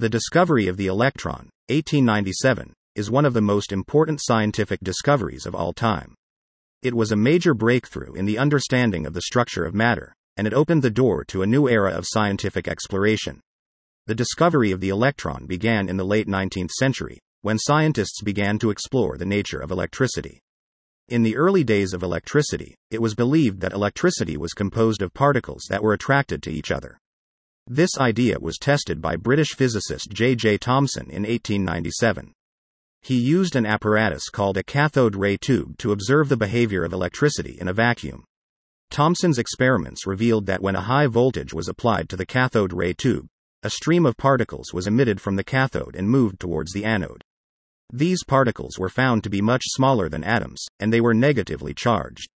The discovery of the electron, 1897, is one of the most important scientific discoveries of all time. It was a major breakthrough in the understanding of the structure of matter, and it opened the door to a new era of scientific exploration. The discovery of the electron began in the late 19th century, when scientists began to explore the nature of electricity. In the early days of electricity, it was believed that electricity was composed of particles that were attracted to each other. This idea was tested by British physicist J. J. Thomson in 1897. He used an apparatus called a cathode ray tube to observe the behavior of electricity in a vacuum. Thomson's experiments revealed that when a high voltage was applied to the cathode ray tube, a stream of particles was emitted from the cathode and moved towards the anode. These particles were found to be much smaller than atoms, and they were negatively charged.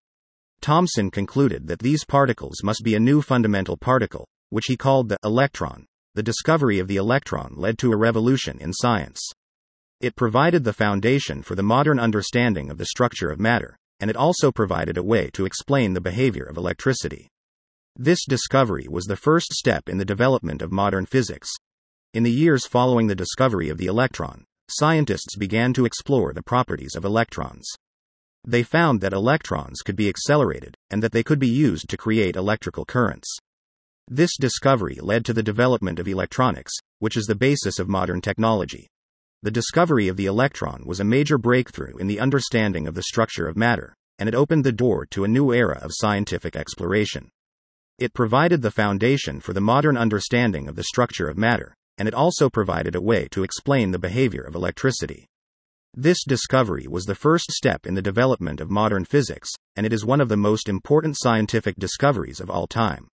Thomson concluded that these particles must be a new fundamental particle, which he called the electron. The discovery of the electron led to a revolution in science. It provided the foundation for the modern understanding of the structure of matter, and it also provided a way to explain the behavior of electricity. This discovery was the first step in the development of modern physics. In the years following the discovery of the electron, scientists began to explore the properties of electrons. They found that electrons could be accelerated, and that they could be used to create electrical currents. This discovery led to the development of electronics, which is the basis of modern technology. The discovery of the electron was a major breakthrough in the understanding of the structure of matter, and it opened the door to a new era of scientific exploration. It provided the foundation for the modern understanding of the structure of matter, and it also provided a way to explain the behavior of electricity. This discovery was the first step in the development of modern physics, and it is one of the most important scientific discoveries of all time.